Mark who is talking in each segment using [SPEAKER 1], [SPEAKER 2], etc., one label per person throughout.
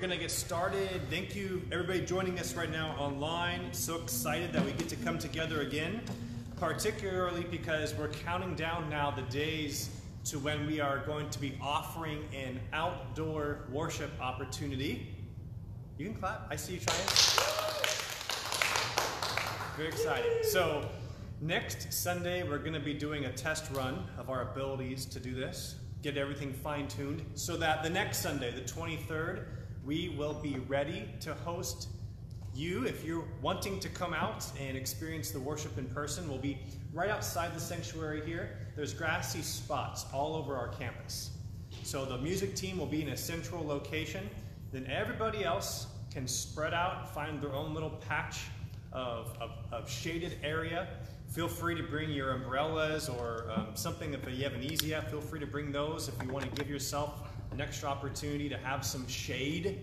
[SPEAKER 1] We're to get started. Thank you, everybody joining us right now online. So excited that we get to come together again, particularly because we're counting down now the days to when we are going to be offering an outdoor worship opportunity. You can clap. I see you trying. Very exciting. So, next Sunday, we're to be doing a test run of our abilities to do this, get everything fine tuned, so that the next Sunday, the 23rd, we will be ready to host you. If you're wanting to come out and experience the worship in person, we'll be right outside the sanctuary here. There's grassy spots all over our campus. So the music team will be in a central location. Then everybody else can spread out, find their own little patch of, of, of shaded area. Feel free to bring your umbrellas or um, something if you have an EZ-Up, feel free to bring those if you want to give yourself an extra opportunity to have some shade.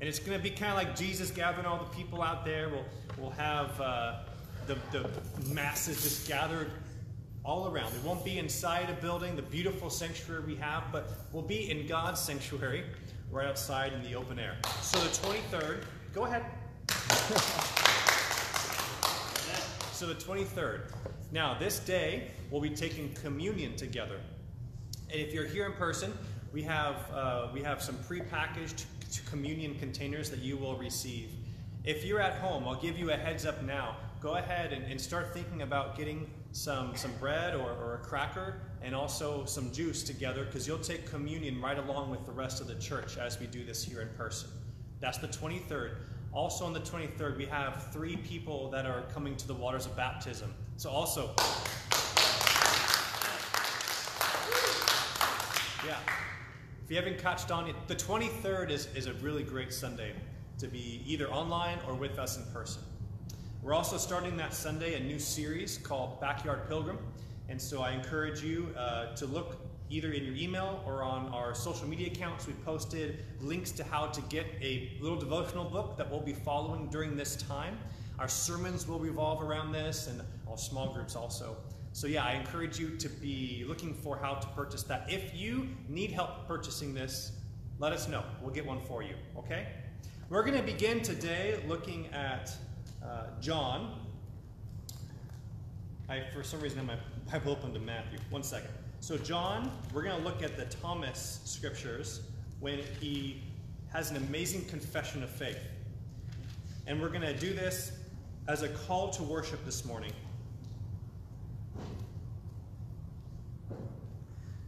[SPEAKER 1] And it's going to be kind of like Jesus gathering all the people out there. We'll, we'll have uh, the, the masses just gathered all around. It won't be inside a building, the beautiful sanctuary we have, but we'll be in God's sanctuary right outside in the open air. So the 23rd, go ahead. so the 23rd. Now, this day, we'll be taking communion together. And if you're here in person, we have, uh, we have some prepackaged communion containers that you will receive. If you're at home, I'll give you a heads up now. Go ahead and, and start thinking about getting some, some bread or, or a cracker and also some juice together because you'll take communion right along with the rest of the church as we do this here in person. That's the 23rd. Also on the 23rd, we have three people that are coming to the waters of baptism. So also, yeah, if you haven't catched on, yet, the 23rd is, is a really great Sunday to be either online or with us in person. We're also starting that Sunday a new series called Backyard Pilgrim. And so I encourage you uh, to look either in your email or on our social media accounts. We posted links to how to get a little devotional book that we'll be following during this time. Our sermons will revolve around this and all small groups also. So yeah, I encourage you to be looking for how to purchase that. If you need help purchasing this, let us know. We'll get one for you, okay? We're going to begin today looking at uh, John. I, for some reason, I have my Bible open to Matthew. One second. So, John, we're going to look at the Thomas scriptures when he has an amazing confession of faith. And we're going to do this as a call to worship this morning.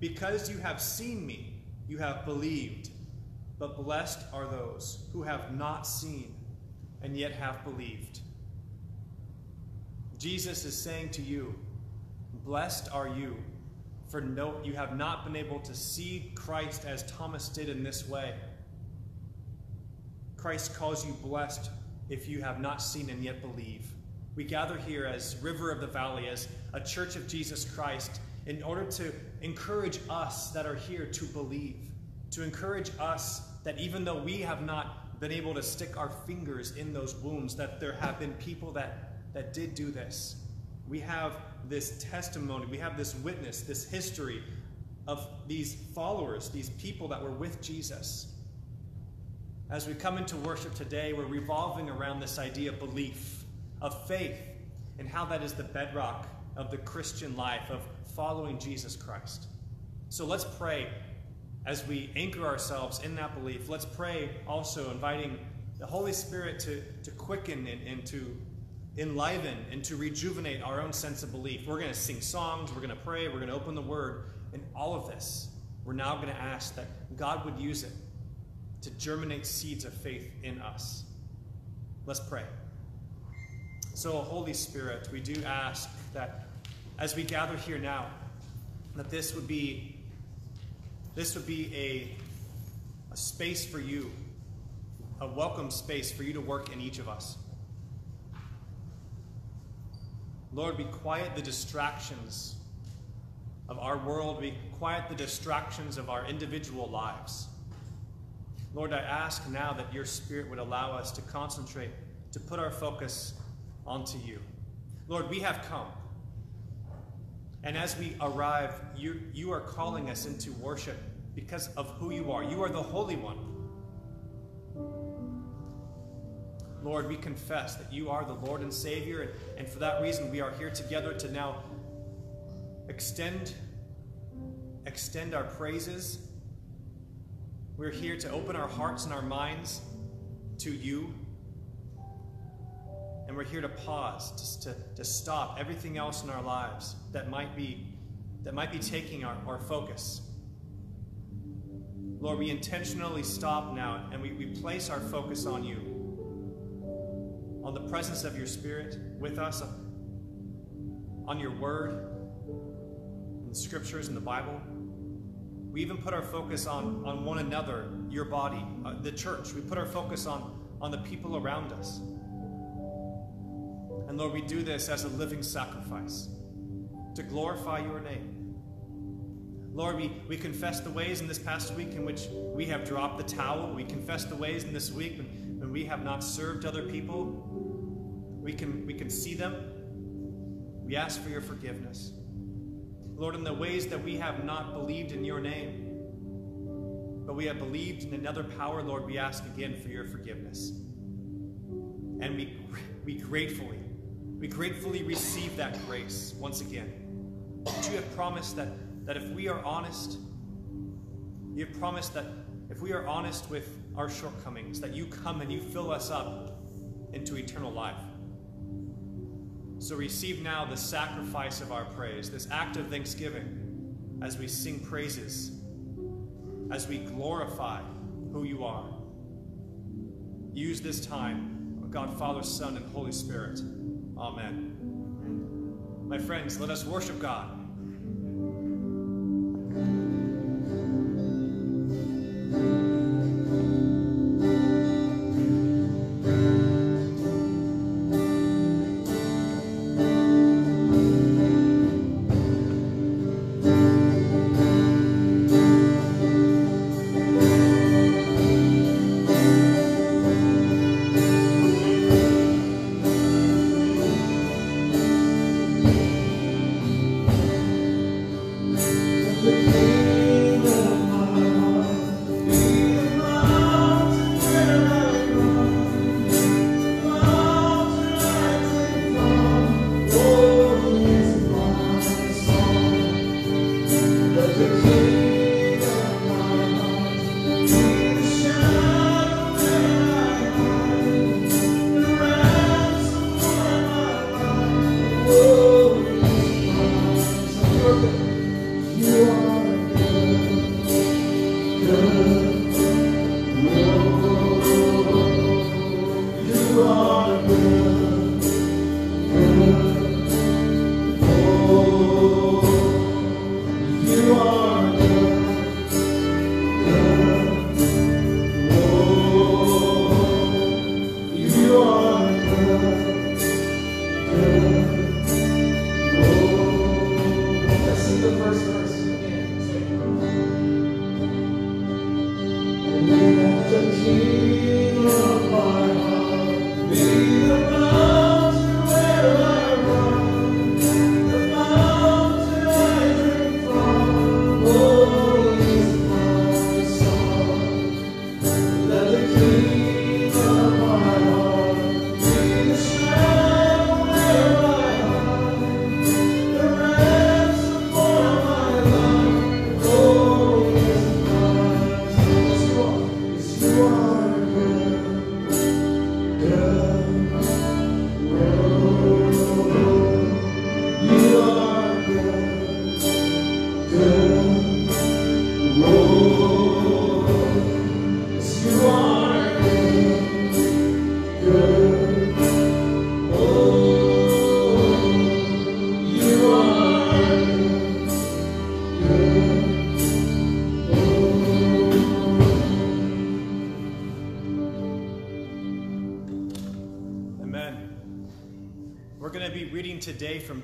[SPEAKER 1] Because you have seen me, you have believed. But blessed are those who have not seen and yet have believed. Jesus is saying to you, Blessed are you, for no, you have not been able to see Christ as Thomas did in this way. Christ calls you blessed if you have not seen and yet believe. We gather here as River of the Valley, as a church of Jesus Christ, in order to encourage us that are here to believe, to encourage us that even though we have not been able to stick our fingers in those wounds, that there have been people that, that did do this. We have this testimony, we have this witness, this history of these followers, these people that were with Jesus. As we come into worship today, we're revolving around this idea of belief, of faith, and how that is the bedrock of the Christian life, of following Jesus Christ. So let's pray as we anchor ourselves in that belief. Let's pray also, inviting the Holy Spirit to, to quicken and, and to enliven and to rejuvenate our own sense of belief. We're going to sing songs, we're going to pray, we're going to open the Word, and all of this, we're now going to ask that God would use it to germinate seeds of faith in us. Let's pray. So, Holy Spirit, we do ask that as we gather here now, that this would be this would be a, a space for you, a welcome space for you to work in each of us. Lord, we quiet the distractions of our world. We quiet the distractions of our individual lives. Lord, I ask now that your Spirit would allow us to concentrate, to put our focus onto you. Lord, we have come. And as we arrive, you, you are calling us into worship because of who you are. You are the Holy One. Lord, we confess that you are the Lord and Savior, and, and for that reason we are here together to now extend, extend our praises. We're here to open our hearts and our minds to you. We're here to pause, just to, to stop everything else in our lives that might be, that might be taking our, our focus. Lord, we intentionally stop now and we, we place our focus on you, on the presence of your Spirit with us, on your word, in the scriptures, in the Bible. We even put our focus on, on one another, your body, uh, the church. We put our focus on, on the people around us. And Lord, we do this as a living sacrifice to glorify your name. Lord, we, we confess the ways in this past week in which we have dropped the towel. We confess the ways in this week when, when we have not served other people. We can, we can see them. We ask for your forgiveness. Lord, in the ways that we have not believed in your name, but we have believed in another power, Lord, we ask again for your forgiveness. And we, we gratefully we gratefully receive that grace once again. But you have promised that, that if we are honest, you have promised that if we are honest with our shortcomings, that you come and you fill us up into eternal life. So receive now the sacrifice of our praise, this act of thanksgiving, as we sing praises, as we glorify who you are. Use this time, God, Father, Son, and Holy Spirit Amen. My friends, let us worship God.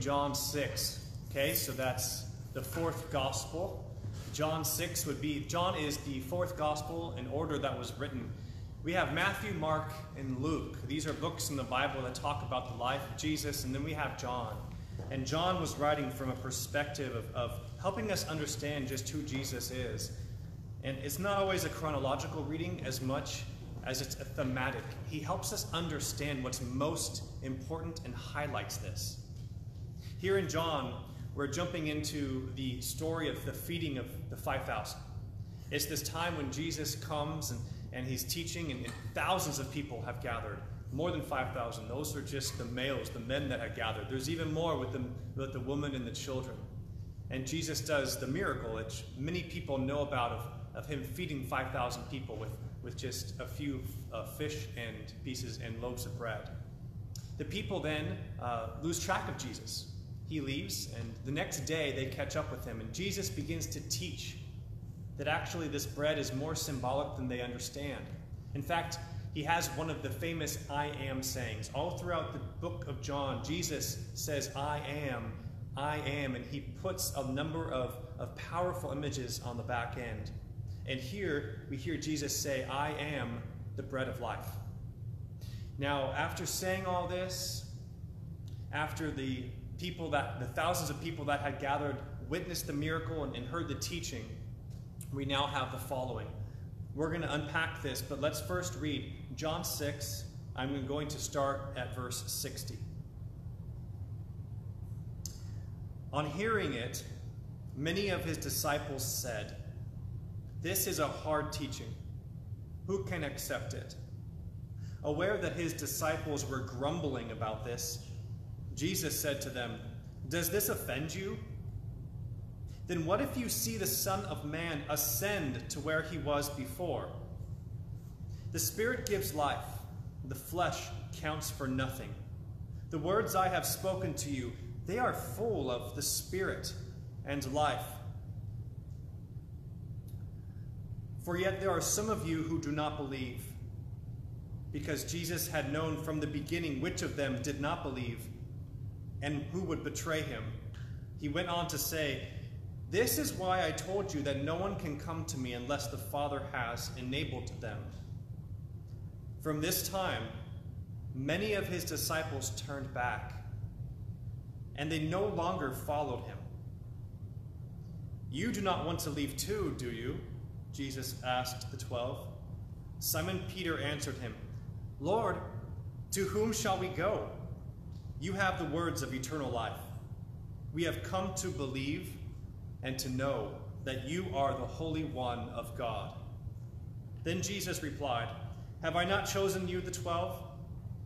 [SPEAKER 1] John 6. Okay, so that's the fourth gospel. John 6 would be, John is the fourth gospel in order that was written. We have Matthew, Mark, and Luke. These are books in the Bible that talk about the life of Jesus, and then we have John. And John was writing from a perspective of, of helping us understand just who Jesus is. And it's not always a chronological reading as much as it's a thematic. He helps us understand what's most important and highlights this. Here in John, we're jumping into the story of the feeding of the 5,000. It's this time when Jesus comes and, and he's teaching, and, and thousands of people have gathered. More than 5,000. Those are just the males, the men that had gathered. There's even more with the, with the woman and the children. And Jesus does the miracle, which many people know about, of, of him feeding 5,000 people with, with just a few uh, fish and pieces and loaves of bread. The people then uh, lose track of Jesus he leaves, and the next day they catch up with him, and Jesus begins to teach that actually this bread is more symbolic than they understand. In fact, he has one of the famous I am sayings. All throughout the book of John, Jesus says, I am, I am, and he puts a number of, of powerful images on the back end. And here we hear Jesus say, I am the bread of life. Now, after saying all this, after the people that, the thousands of people that had gathered, witnessed the miracle and, and heard the teaching, we now have the following. We're going to unpack this, but let's first read John 6. I'm going to start at verse 60. On hearing it, many of his disciples said, This is a hard teaching. Who can accept it? Aware that his disciples were grumbling about this, Jesus said to them, Does this offend you? Then what if you see the Son of Man ascend to where he was before? The Spirit gives life, the flesh counts for nothing. The words I have spoken to you, they are full of the Spirit and life. For yet there are some of you who do not believe. Because Jesus had known from the beginning which of them did not believe and who would betray him. He went on to say, This is why I told you that no one can come to me unless the Father has enabled them. From this time, many of his disciples turned back, and they no longer followed him. You do not want to leave too, do you? Jesus asked the twelve. Simon Peter answered him, Lord, to whom shall we go? You have the words of eternal life. We have come to believe and to know that you are the Holy One of God. Then Jesus replied, Have I not chosen you, the twelve?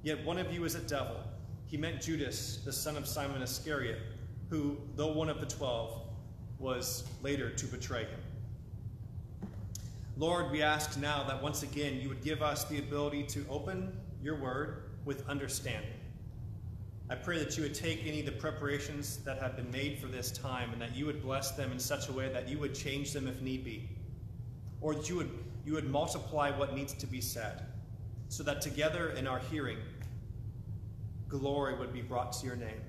[SPEAKER 1] Yet one of you is a devil. He meant Judas, the son of Simon Iscariot, who, though one of the twelve, was later to betray him. Lord, we ask now that once again you would give us the ability to open your word with understanding. I pray that you would take any of the preparations that have been made for this time and that you would bless them in such a way that you would change them if need be, or that you would, you would multiply what needs to be said, so that together in our hearing, glory would be brought to your name.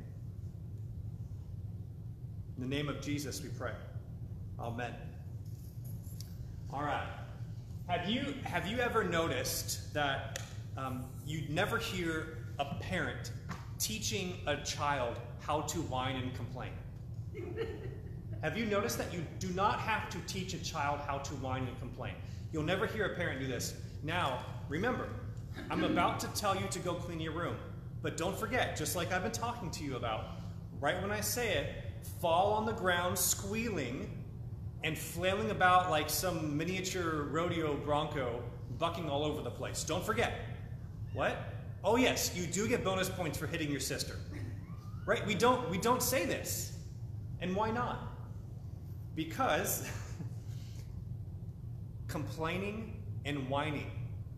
[SPEAKER 1] In the name of Jesus, we pray. Amen. All right. Have you, have you ever noticed that um, you never hear a parent teaching a child how to whine and complain. have you noticed that you do not have to teach a child how to whine and complain? You'll never hear a parent do this. Now, remember, I'm about to tell you to go clean your room. But don't forget, just like I've been talking to you about, right when I say it, fall on the ground squealing and flailing about like some miniature rodeo bronco bucking all over the place. Don't forget. What? Oh yes, you do get bonus points for hitting your sister. Right? We don't we don't say this. And why not? Because complaining and whining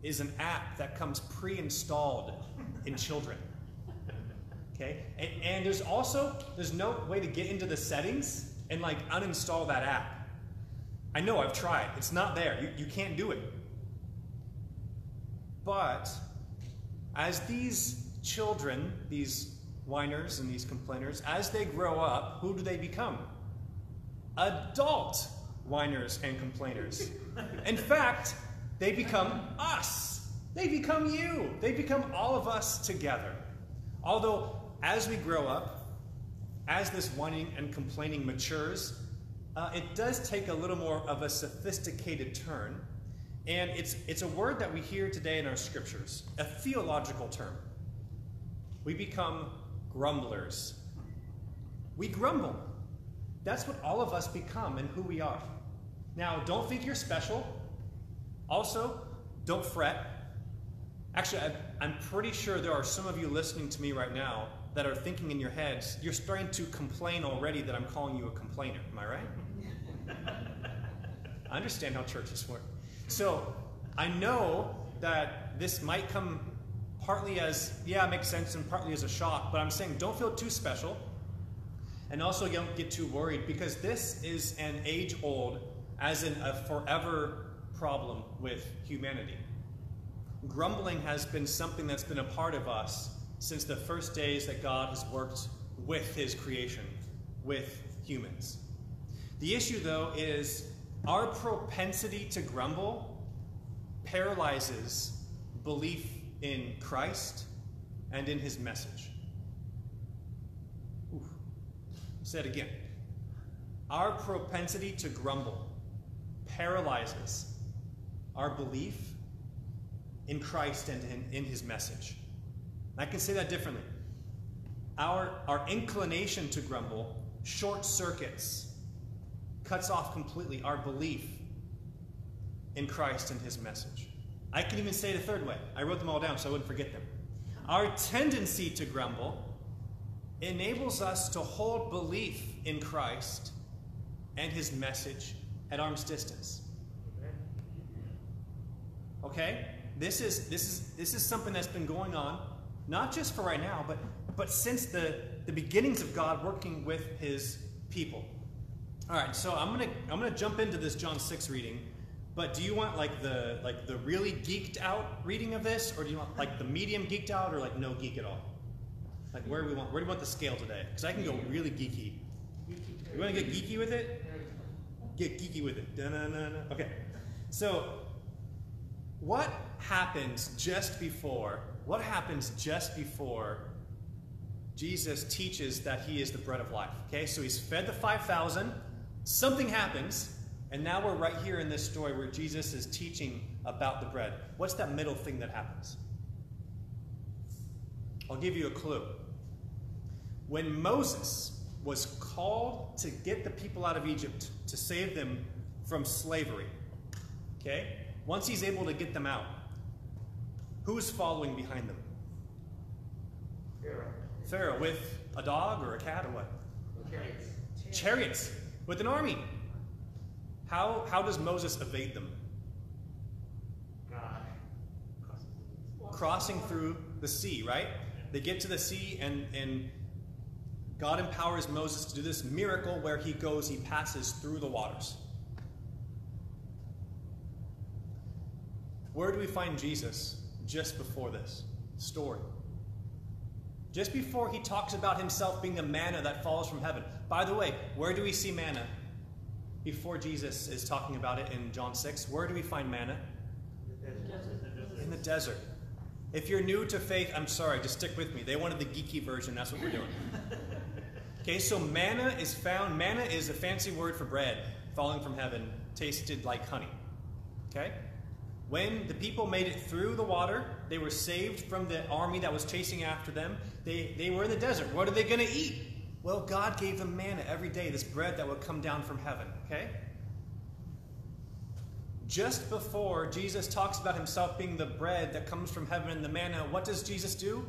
[SPEAKER 1] is an app that comes pre-installed in children. Okay? And, and, there's also there's no way to get into the settings and like uninstall that app. I know I've tried. It's not there. You, you can't do it. But as these children, these whiners and these complainers, as they grow up, who do they become? Adult whiners and complainers. In fact, they become us. They become you. They become all of us together. Although, as we grow up, as this whining and complaining matures, uh, it does take a little more of a sophisticated turn. And it's, it's a word that we hear today in our scriptures, a theological term. We become grumblers. We grumble. That's what all of us become and who we are. Now, don't think you're special. Also, don't fret. Actually, I'm pretty sure there are some of you listening to me right now that are thinking in your heads, you're starting to complain already that I'm calling you a complainer. Am I right? I understand how churches work. So, I know that this might come partly as, yeah, it makes sense, and partly as a shock, but I'm saying don't feel too special. And also, don't get too worried because this is an age old, as in a forever problem with humanity. Grumbling has been something that's been a part of us since the first days that God has worked with his creation, with humans. The issue, though, is our propensity to grumble paralyzes belief in Christ and in his message. Say it again. Our propensity to grumble paralyzes our belief in Christ and in, in his message. I can say that differently. Our, our inclination to grumble short circuits, cuts off completely our belief in Christ and his message. I can even say it a third way. I wrote them all down so I wouldn't forget them. Our tendency to grumble enables us to hold belief in Christ and his message at arm's distance. Okay? This is this is this is something that's been going on not just for right now, but but since the the beginnings of God working with his people. All right, so I'm to I'm to jump into this John 6 reading. But do you want like the like the really geeked out reading of this or do you want like the medium geeked out or like no geek at all? Like where do we want where do we want the scale today? Cuz I can go really geeky. You want to get geeky with it? Get geeky with it. Da-na-na-na. Okay. So what happens just before, what happens just before Jesus teaches that he is the bread of life? Okay, so he's fed the 5,000, something happens, and now we're right here in this story where Jesus is teaching about the bread. What's that middle thing that happens? I'll give you a clue. When Moses was called to get the people out of Egypt, to save them from slavery, okay? Once he's able to get them out, who's following behind them? Pharaoh. Pharaoh with a dog or a cat or what? Chariots. Chariots with an army. How, how does Moses evade them? God. Crossing through the sea, right? They get to the sea and, and God empowers Moses to do this miracle where he goes, he passes through the waters. Where do we find Jesus just before this story? Just before he talks about himself being the manna that falls from heaven. By the way, where do we see manna? Before Jesus is talking about it in John 6, where do we find manna? In the desert. If you're new to faith, I'm sorry, just stick with me. They wanted the geeky version, that's what we're doing. Okay, so manna is found, manna is a fancy word for bread falling from heaven, tasted like honey. Okay? When the people made it through the water, they were saved from the army that was chasing after them. They, they were in the desert. What are they going to eat? Well, God gave them manna every day, this bread that would come down from heaven. Okay? just before Jesus talks about himself being the bread that comes from heaven and the manna, what does Jesus do?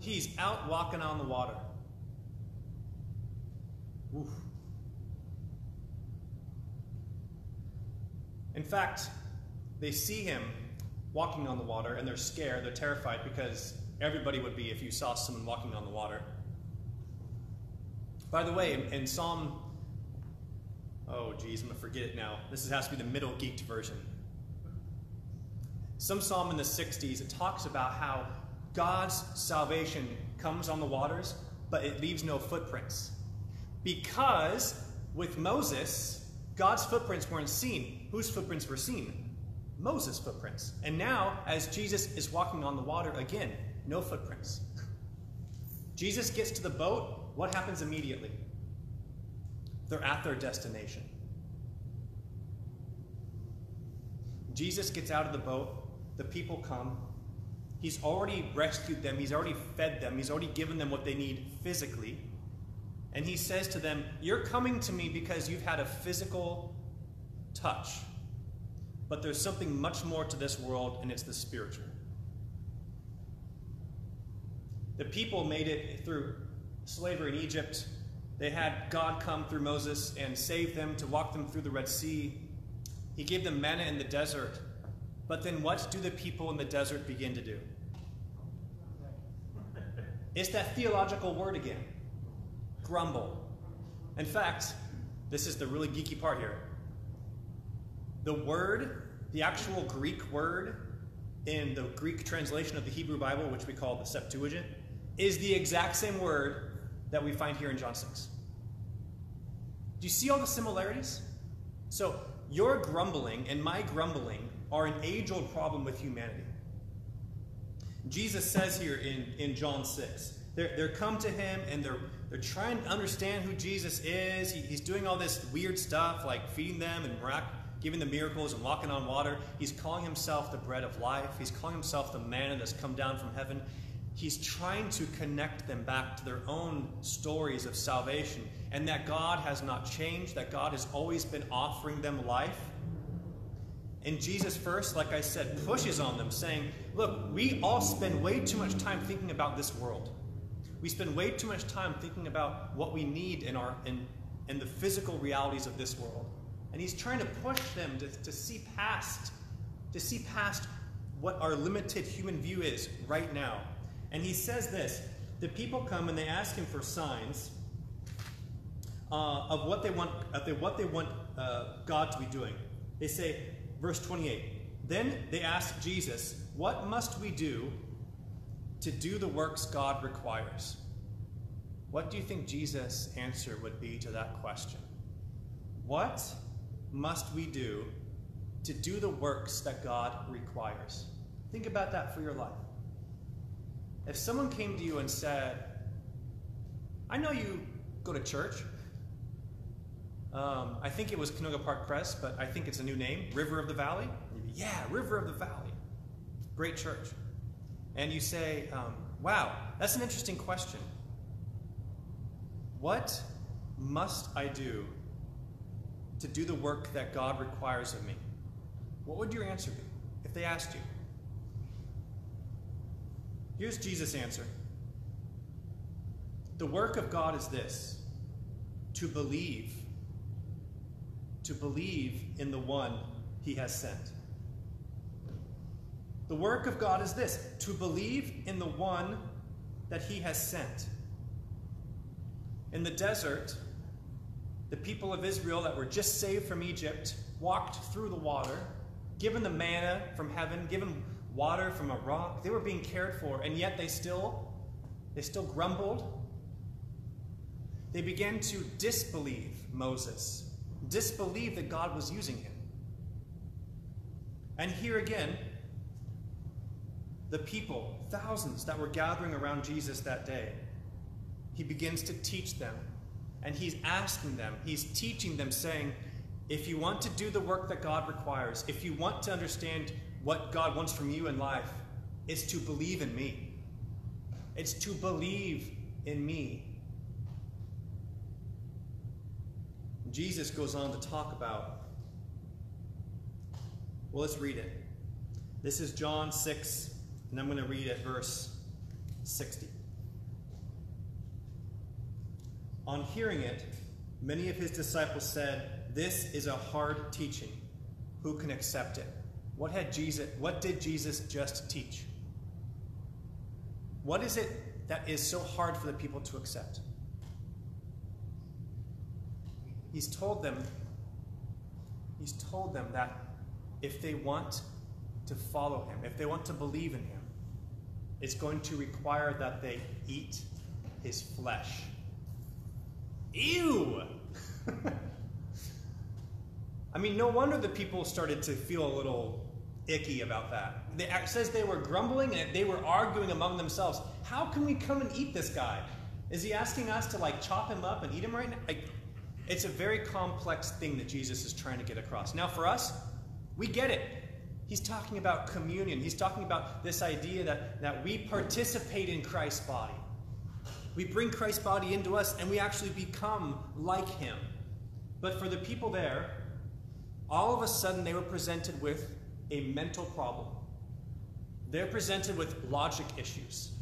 [SPEAKER 1] He's out walking on the water. Oof. In fact, they see him walking on the water and they're scared, they're terrified because everybody would be if you saw someone walking on the water. By the way, in, Psalm, oh geez, I'm gonna forget it now. This has to be the middle geeked version. Some psalm in the 60s, it talks about how God's salvation comes on the waters, but it leaves no footprints. Because with Moses, God's footprints weren't seen. Whose footprints were seen? Moses' footprints. And now, as Jesus is walking on the water again, no footprints. Jesus gets to the boat, what happens immediately? They're at their destination. Jesus gets out of the boat, the people come. He's already rescued them, he's already fed them, he's already given them what they need physically. And he says to them, You're coming to me because you've had a physical touch. But there's something much more to this world, and it's the spiritual. The people made it through slavery in Egypt. They had God come through Moses and save them to walk them through the Red Sea. He gave them manna in the desert. But then what do the people in the desert begin to do? It's that theological word again grumble. In fact, this is the really geeky part here. The word, the actual Greek word in the Greek translation of the Hebrew Bible, which we call the Septuagint, is the exact same word that we find here in John 6. Do you see all the similarities? So, your grumbling and my grumbling are an age old problem with humanity. Jesus says here in, in John 6, they're, they're come to him and they're, they're trying to understand who Jesus is. He, he's doing all this weird stuff like feeding them and giving the miracles and walking on water. He's calling himself the bread of life. He's calling himself the manna that's come down from heaven. He's trying to connect them back to their own stories of salvation and that God has not changed, that God has always been offering them life. And Jesus, first, like I said, pushes on them, saying, Look, we all spend way too much time thinking about this world. We spend way too much time thinking about what we need in, our, in, in the physical realities of this world. And he's trying to push them to, to see past, to see past what our limited human view is right now. And he says this the people come and they ask him for signs uh, of what they want, of the, what they want uh, God to be doing. They say, verse 28, then they ask Jesus, What must we do to do the works God requires? What do you think Jesus' answer would be to that question? What must we do to do the works that God requires? Think about that for your life. If someone came to you and said, I know you go to church. Um, I think it was Canoga Park Press, but I think it's a new name, River of the Valley. Yeah, River of the Valley. Great church. And you say, um, wow, that's an interesting question. What must I do to do the work that God requires of me? What would your answer be if they asked you? Here's Jesus' answer The work of God is this to believe, to believe in the one he has sent. The work of God is this to believe in the one that he has sent. In the desert, the people of Israel that were just saved from Egypt walked through the water, given the manna from heaven, given water from a rock. They were being cared for, and yet they still they still grumbled. They began to disbelieve Moses, disbelieve that God was using him. And here again, the people, thousands that were gathering around Jesus that day, he begins to teach them. And he's asking them, he's teaching them, saying, if you want to do the work that God requires, if you want to understand what God wants from you in life is to believe in me. It's to believe in me. Jesus goes on to talk about Well, let's read it. This is John 6, and I'm going to read at verse 60. On hearing it, many of his disciples said, This is a hard teaching. Who can accept it? What had Jesus what did Jesus just teach? What is it that is so hard for the people to accept? He's told them he's told them that if they want to follow him, if they want to believe in him, it's going to require that they eat his flesh. Ew! I mean, no wonder the people started to feel a little icky about that. It says they were grumbling and they were arguing among themselves. How can we come and eat this guy? Is he asking us to like chop him up and eat him right now? Like, it's a very complex thing that Jesus is trying to get across. Now, for us, we get it. He's talking about communion. He's talking about this idea that, that we participate in Christ's body. We bring Christ's body into us and we actually become like him. But for the people there, all of a sudden they were presented with a mental problem. They're presented with logic issues.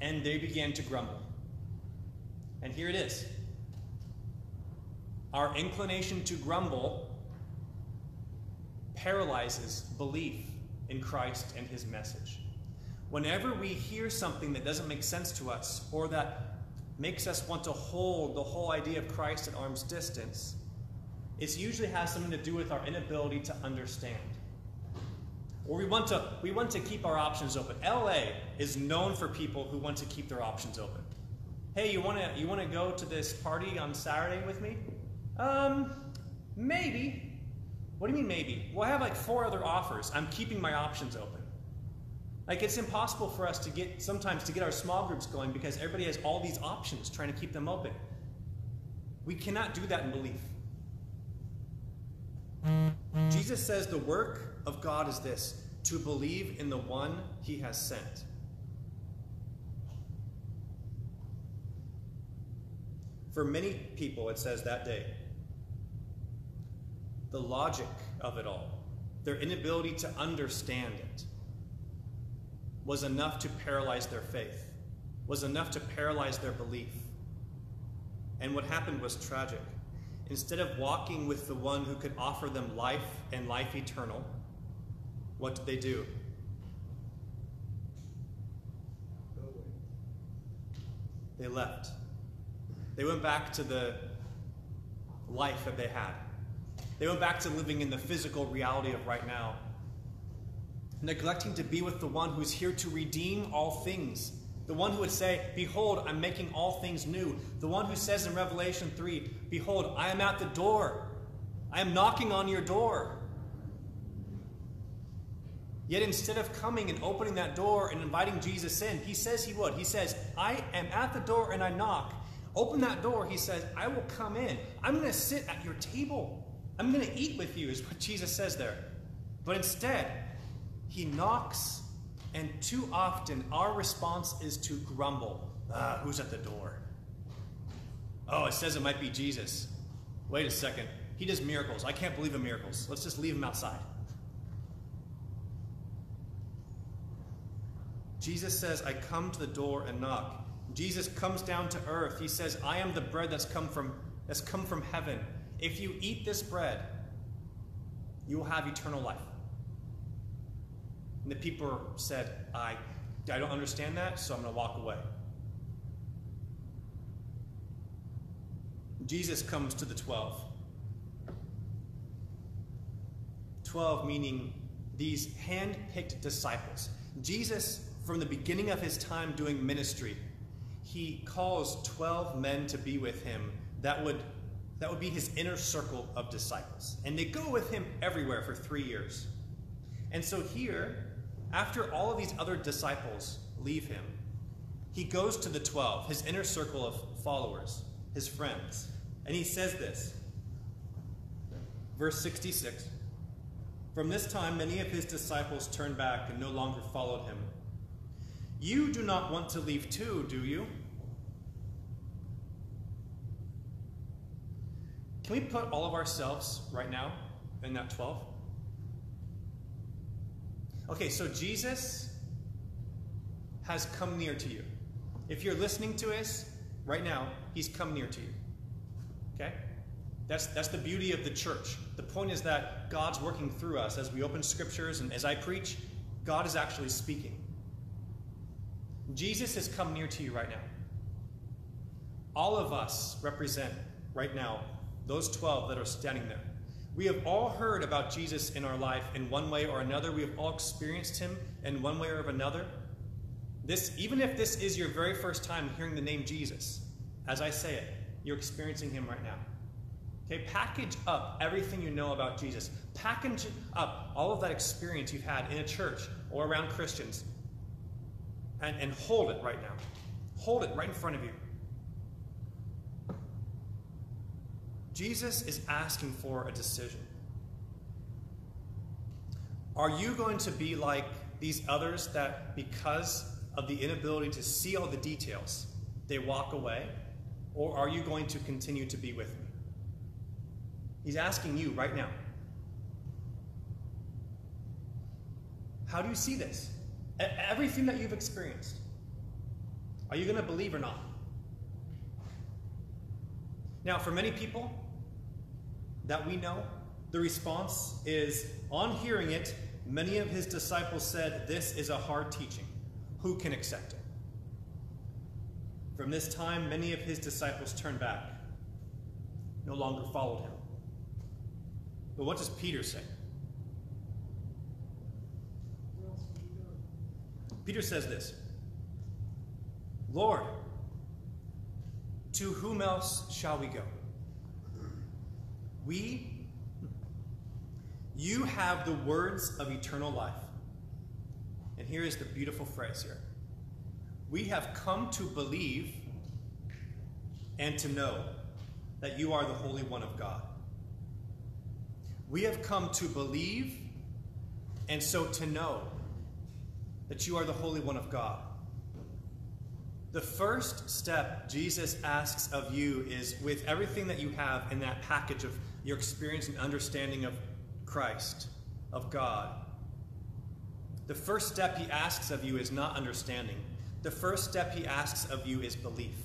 [SPEAKER 1] And they began to grumble. And here it is. Our inclination to grumble paralyzes belief in Christ and his message. Whenever we hear something that doesn't make sense to us or that makes us want to hold the whole idea of Christ at arm's distance, it usually has something to do with our inability to understand. Or we want to we want to keep our options open. LA is known for people who want to keep their options open. Hey, you want to you want to go to this party on Saturday with me? Um, maybe. What do you mean maybe? Well, I have like four other offers. I'm keeping my options open. Like it's impossible for us to get sometimes to get our small groups going because everybody has all these options trying to keep them open. We cannot do that in belief. Jesus says the work of God is this to believe in the one he has sent. For many people, it says that day, the logic of it all, their inability to understand it, was enough to paralyze their faith, was enough to paralyze their belief. And what happened was tragic. Instead of walking with the one who could offer them life and life eternal, what did they do? They left. They went back to the life that they had. They went back to living in the physical reality of right now, neglecting to be with the one who's here to redeem all things. The one who would say, Behold, I'm making all things new. The one who says in Revelation 3, Behold, I am at the door. I am knocking on your door. Yet instead of coming and opening that door and inviting Jesus in, he says he would. He says, I am at the door and I knock. Open that door, he says, I will come in. I'm going to sit at your table. I'm going to eat with you, is what Jesus says there. But instead, he knocks, and too often our response is to grumble. Ah, who's at the door? Oh, it says it might be Jesus. Wait a second. He does miracles. I can't believe in miracles. Let's just leave him outside. Jesus says, I come to the door and knock. Jesus comes down to earth. He says, I am the bread that's come from, that's come from heaven. If you eat this bread, you will have eternal life. And the people said, I, I don't understand that, so I'm going to walk away. Jesus comes to the 12. 12 meaning these hand picked disciples. Jesus, from the beginning of his time doing ministry, he calls 12 men to be with him that would that would be his inner circle of disciples. And they go with him everywhere for three years. And so here, after all of these other disciples leave him, he goes to the 12, his inner circle of followers, his friends. And he says this. Verse 66 From this time, many of his disciples turned back and no longer followed him. You do not want to leave too, do you? Can we put all of ourselves right now in that 12? Okay, so Jesus has come near to you. If you're listening to us right now, he's come near to you. Okay? That's, that's the beauty of the church. The point is that God's working through us as we open scriptures and as I preach, God is actually speaking. Jesus has come near to you right now. All of us represent right now those 12 that are standing there. We have all heard about Jesus in our life in one way or another. We have all experienced him in one way or another. This, even if this is your very first time hearing the name Jesus, as I say it, you're experiencing him right now. Okay, package up everything you know about Jesus. Package up all of that experience you've had in a church or around Christians and, and hold it right now. Hold it right in front of you. Jesus is asking for a decision. Are you going to be like these others that, because of the inability to see all the details, they walk away? Or are you going to continue to be with me? He's asking you right now. How do you see this? Everything that you've experienced. Are you going to believe or not? Now, for many people that we know, the response is on hearing it, many of his disciples said, This is a hard teaching. Who can accept it? From this time, many of his disciples turned back, no longer followed him. But what does Peter say? Peter says this Lord, to whom else shall we go? We, you have the words of eternal life. And here is the beautiful phrase here. We have come to believe and to know that you are the Holy One of God. We have come to believe and so to know that you are the Holy One of God. The first step Jesus asks of you is with everything that you have in that package of your experience and understanding of Christ, of God. The first step he asks of you is not understanding. The first step he asks of you is belief.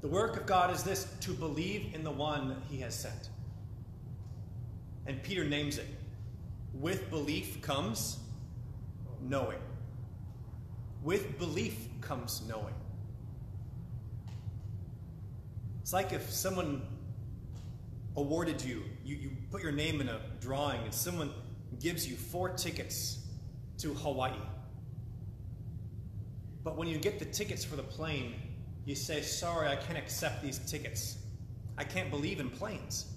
[SPEAKER 1] The work of God is this to believe in the one he has sent. And Peter names it. With belief comes knowing. With belief comes knowing. It's like if someone awarded you, you, you put your name in a drawing, and someone gives you four tickets to Hawaii. But when you get the tickets for the plane, you say, Sorry, I can't accept these tickets. I can't believe in planes.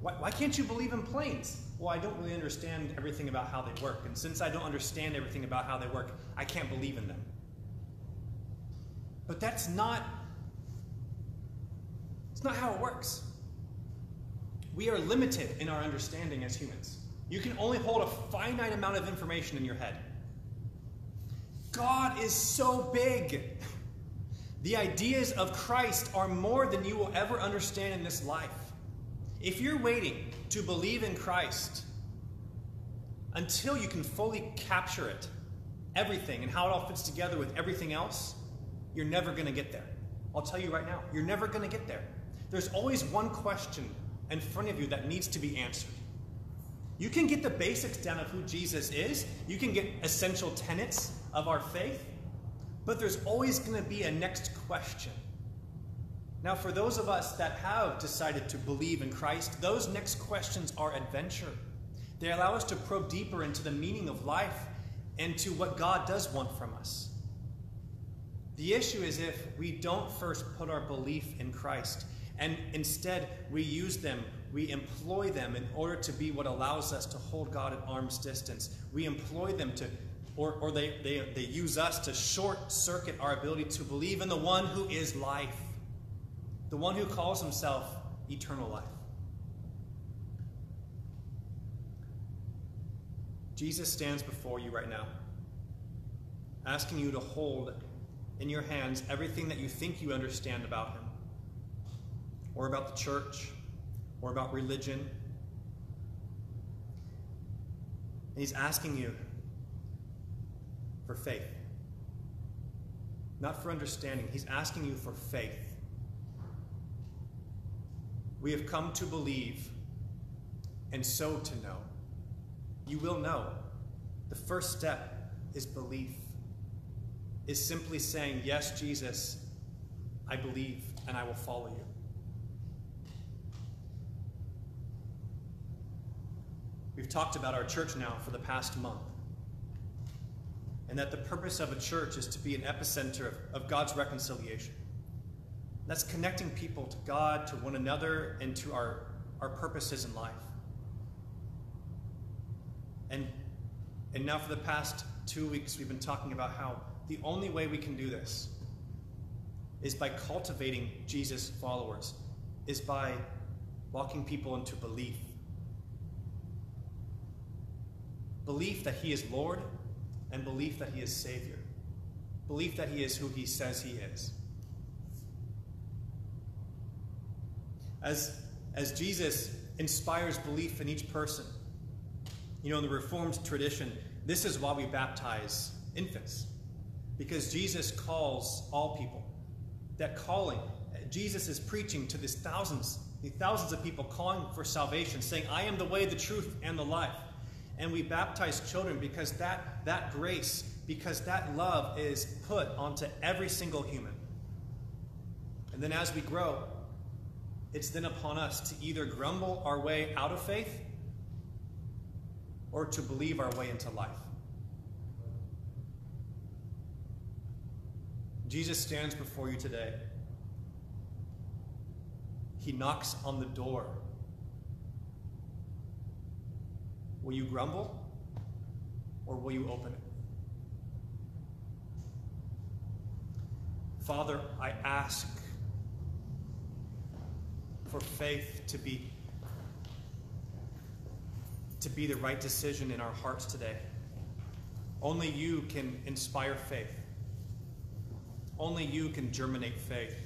[SPEAKER 1] Why, why can't you believe in planes? Well, I don't really understand everything about how they work. And since I don't understand everything about how they work, I can't believe in them. But that's not it's not how it works. We are limited in our understanding as humans. You can only hold a finite amount of information in your head. God is so big. The ideas of Christ are more than you will ever understand in this life. If you're waiting to believe in Christ until you can fully capture it, everything, and how it all fits together with everything else, you're never going to get there. I'll tell you right now, you're never going to get there. There's always one question in front of you that needs to be answered. You can get the basics down of who Jesus is, you can get essential tenets of our faith, but there's always going to be a next question. Now, for those of us that have decided to believe in Christ, those next questions are adventure. They allow us to probe deeper into the meaning of life and to what God does want from us. The issue is if we don't first put our belief in Christ and instead we use them we employ them in order to be what allows us to hold God at arm's distance. We employ them to, or, or they, they, they use us to short circuit our ability to believe in the one who is life, the one who calls himself eternal life. Jesus stands before you right now, asking you to hold in your hands everything that you think you understand about him, or about the church, or about religion. And he's asking you for faith. Not for understanding. He's asking you for faith. We have come to believe and so to know. You will know. The first step is belief, is simply saying, Yes, Jesus, I believe and I will follow you. We've talked about our church now for the past month. And that the purpose of a church is to be an epicenter of, of God's reconciliation. That's connecting people to God, to one another, and to our, our purposes in life. And, and now, for the past two weeks, we've been talking about how the only way we can do this is by cultivating Jesus' followers, is by walking people into belief. Belief that He is Lord and belief that He is Savior. Belief that He is who He says He is. As, as Jesus inspires belief in each person, you know, in the Reformed tradition, this is why we baptize infants. Because Jesus calls all people. That calling, Jesus is preaching to these thousands, the thousands of people calling for salvation, saying, I am the way, the truth, and the life. And we baptize children because that, that grace, because that love is put onto every single human. And then as we grow, it's then upon us to either grumble our way out of faith or to believe our way into life. Jesus stands before you today. He knocks on the door. Will you grumble or will you open it? Father, I ask for faith to be to be the right decision in our hearts today. Only you can inspire faith. Only you can germinate faith.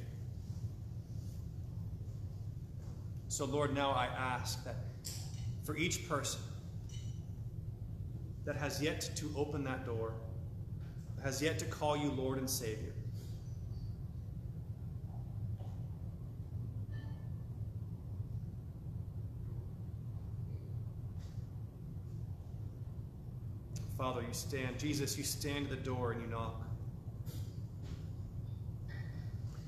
[SPEAKER 1] So, Lord, now I ask that for each person that has yet to open that door, has yet to call you Lord and Savior, Father, you stand, Jesus, you stand at the door and you knock.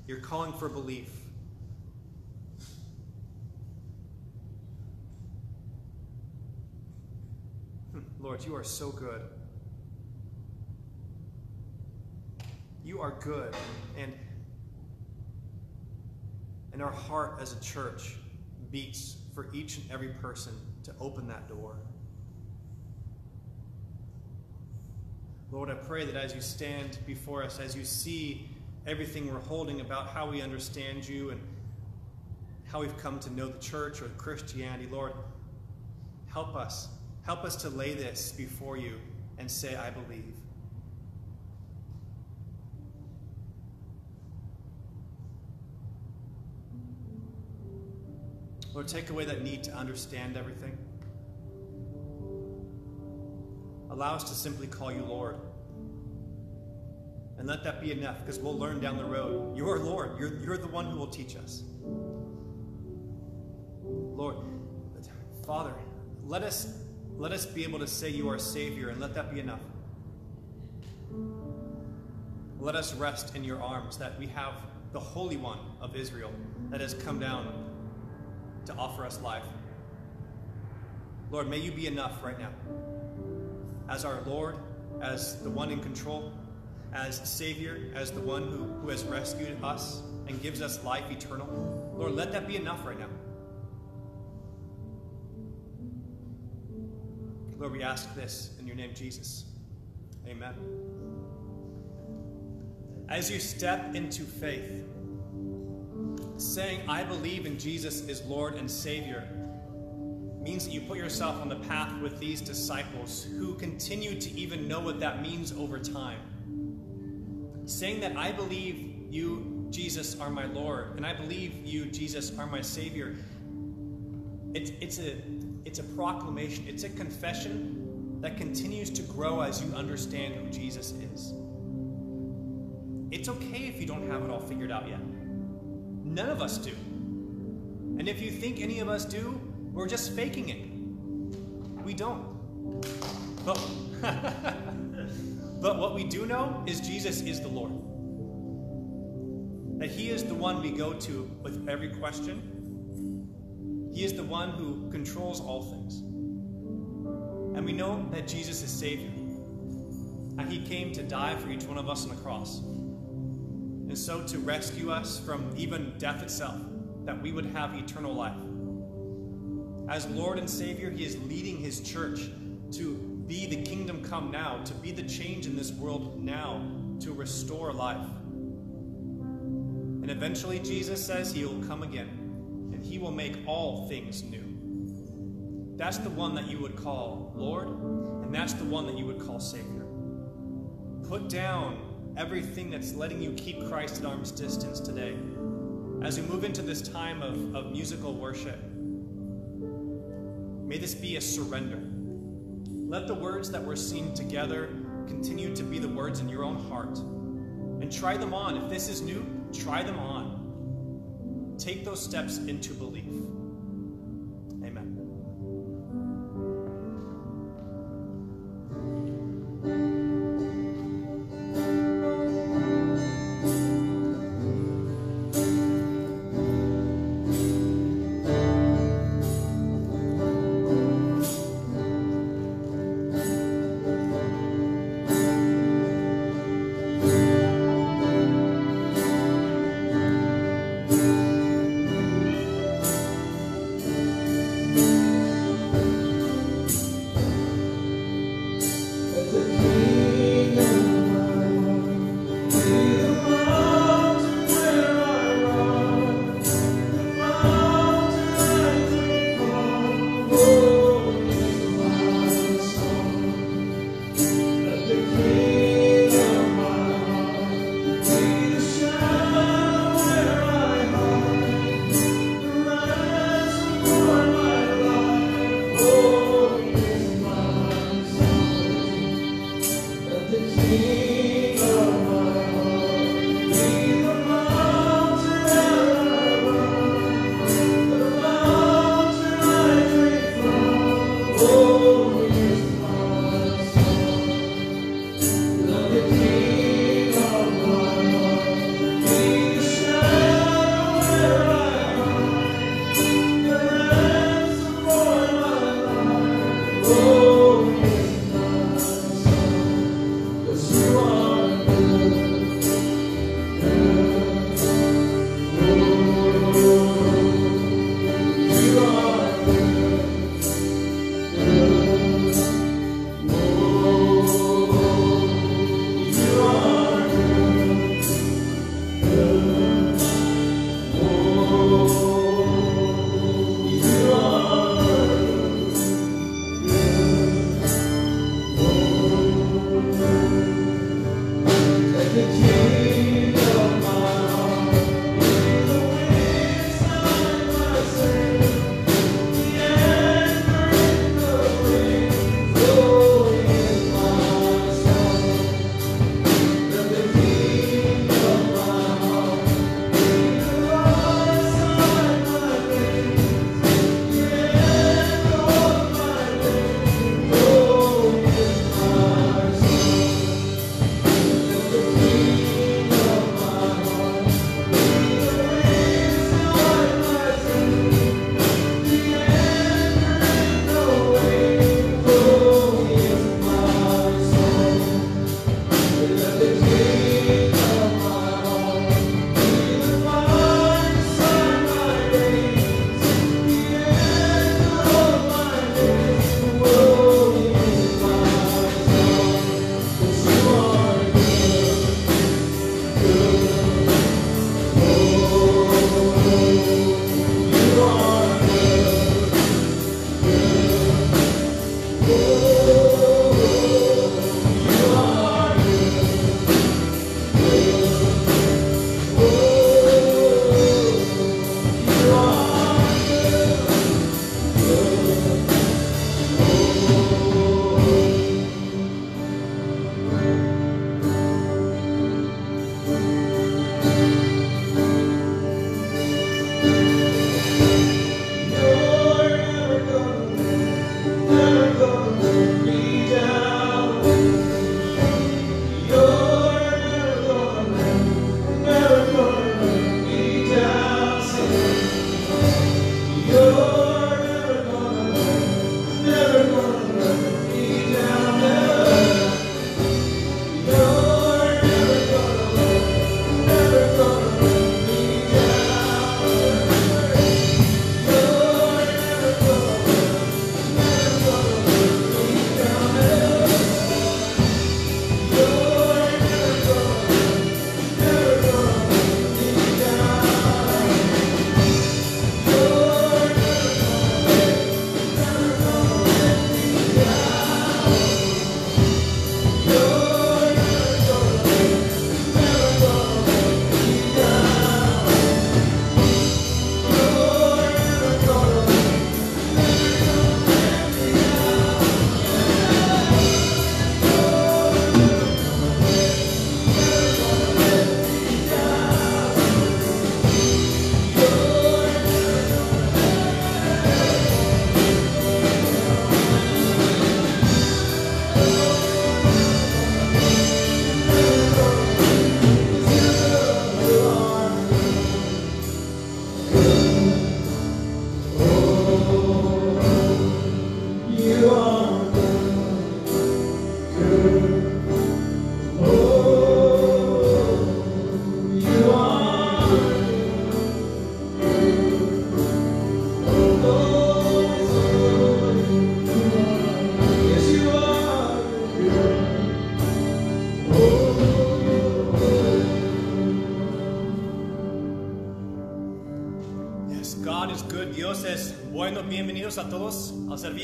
[SPEAKER 1] You're calling for belief. Lord, you are so good. You are good. And, and our heart as a church beats for each and every person to open that door. Lord, I pray that as you stand before us, as you see everything we're holding about how we understand you and how we've come to know the church or Christianity. Lord, help us. Help us to lay this before you and say, I believe. Lord, take away that need to understand everything. Allow us to simply call you Lord. And let that be enough because we'll learn down the road. You are Lord. You're, you're the one who will teach us. Lord, Father, let us, let us be able to say you are Savior and let that be enough. Let us rest in your arms that we have the Holy One of Israel that has come down to offer us life. Lord, may you be enough right now. As our Lord, as the one in control, as Savior, as the one who, who has rescued us and gives us life eternal. Lord, let that be enough right now. Lord, we ask this in your name, Jesus. Amen. As you step into faith, saying, I believe in Jesus is Lord and Savior, means that you put yourself on the path with these disciples who continue to even know what that means over time saying that I believe you, Jesus, are my Lord, and I believe you, Jesus, are my Savior, it's, it's, a, it's a proclamation, it's a confession
[SPEAKER 2] that continues to grow as you understand who Jesus is. It's okay if you don't have it all figured out yet. None of us do. And if you think any of us do, we're just faking it. We don't. But, but what we do know is Jesus is the Lord. That He is the one we go to with every question. He is the one who controls all things. And we know that Jesus is Savior. And He came to die for each one of us on the cross and so to rescue us from even death itself, that we would have eternal life. As Lord and Savior, He is leading His church to be the kingdom come now, to be the change in this world now, to restore life. And eventually, Jesus says He will come again, and He will make all things new. That's the one that you would call Lord, and that's the one that you would call Savior. Put down everything that's letting you keep Christ at arm's distance today. As we move into this time of, of musical worship, may this be a surrender. Let the words that we're singing together continue to be the words in your own heart. And try them on. If this is new, try them on. Take those steps into belief.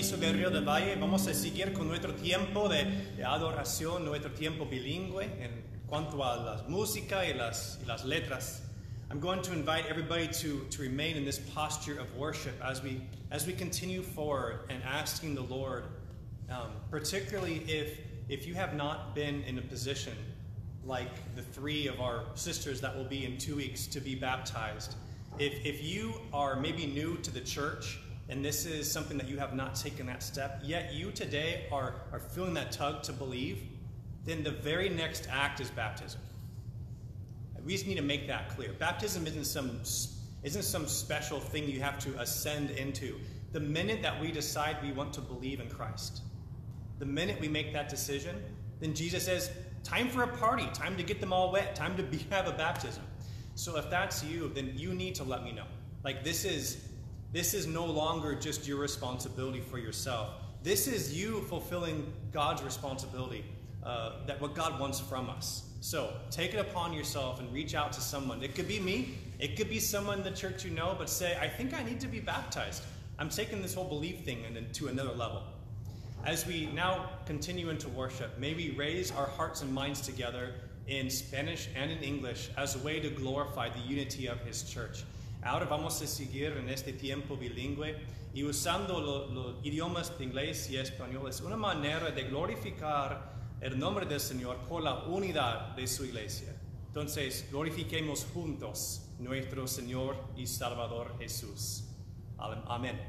[SPEAKER 1] Servicio de Río de Valle. Vamos a seguir con nuestro tiempo de, de adoración, nuestro tiempo bilingüe en cuanto a la música y las, y las letras. I'm going to invite everybody to, to remain in this posture of worship as we, as we continue forward and asking the Lord, um, particularly if, if you have not been in a position like the three of our sisters that will be in two weeks to be baptized. If, if you are maybe new to the church and this is something that you have not taken that step, yet you today are, are feeling that tug to believe, then the very next act is baptism. We just need to make that clear. Baptism isn't some, isn't some special thing you have to ascend into. The minute that we decide we want to believe in Christ, the minute we make that decision, then Jesus says, time for a party, time to get them all wet, time to be, have a baptism. So if that's you, then you need to let me know. Like this is this is no longer just your responsibility for yourself. This is you fulfilling God's responsibility, uh, that what God wants from us. So take it upon yourself and reach out to someone. It could be me. It could be someone in the church you know, but say, I think I need to be baptized. I'm taking this whole belief thing to another level. As we now continue into worship, may we raise our hearts and minds together in Spanish and in English as a way to glorify the unity of His church. Ahora vamos a seguir en este tiempo bilingüe y usando los lo idiomas de inglés y español es una manera de glorificar el nombre del Señor por la unidad de su iglesia. Entonces, glorifiquemos juntos nuestro Señor y Salvador Jesús. Amén.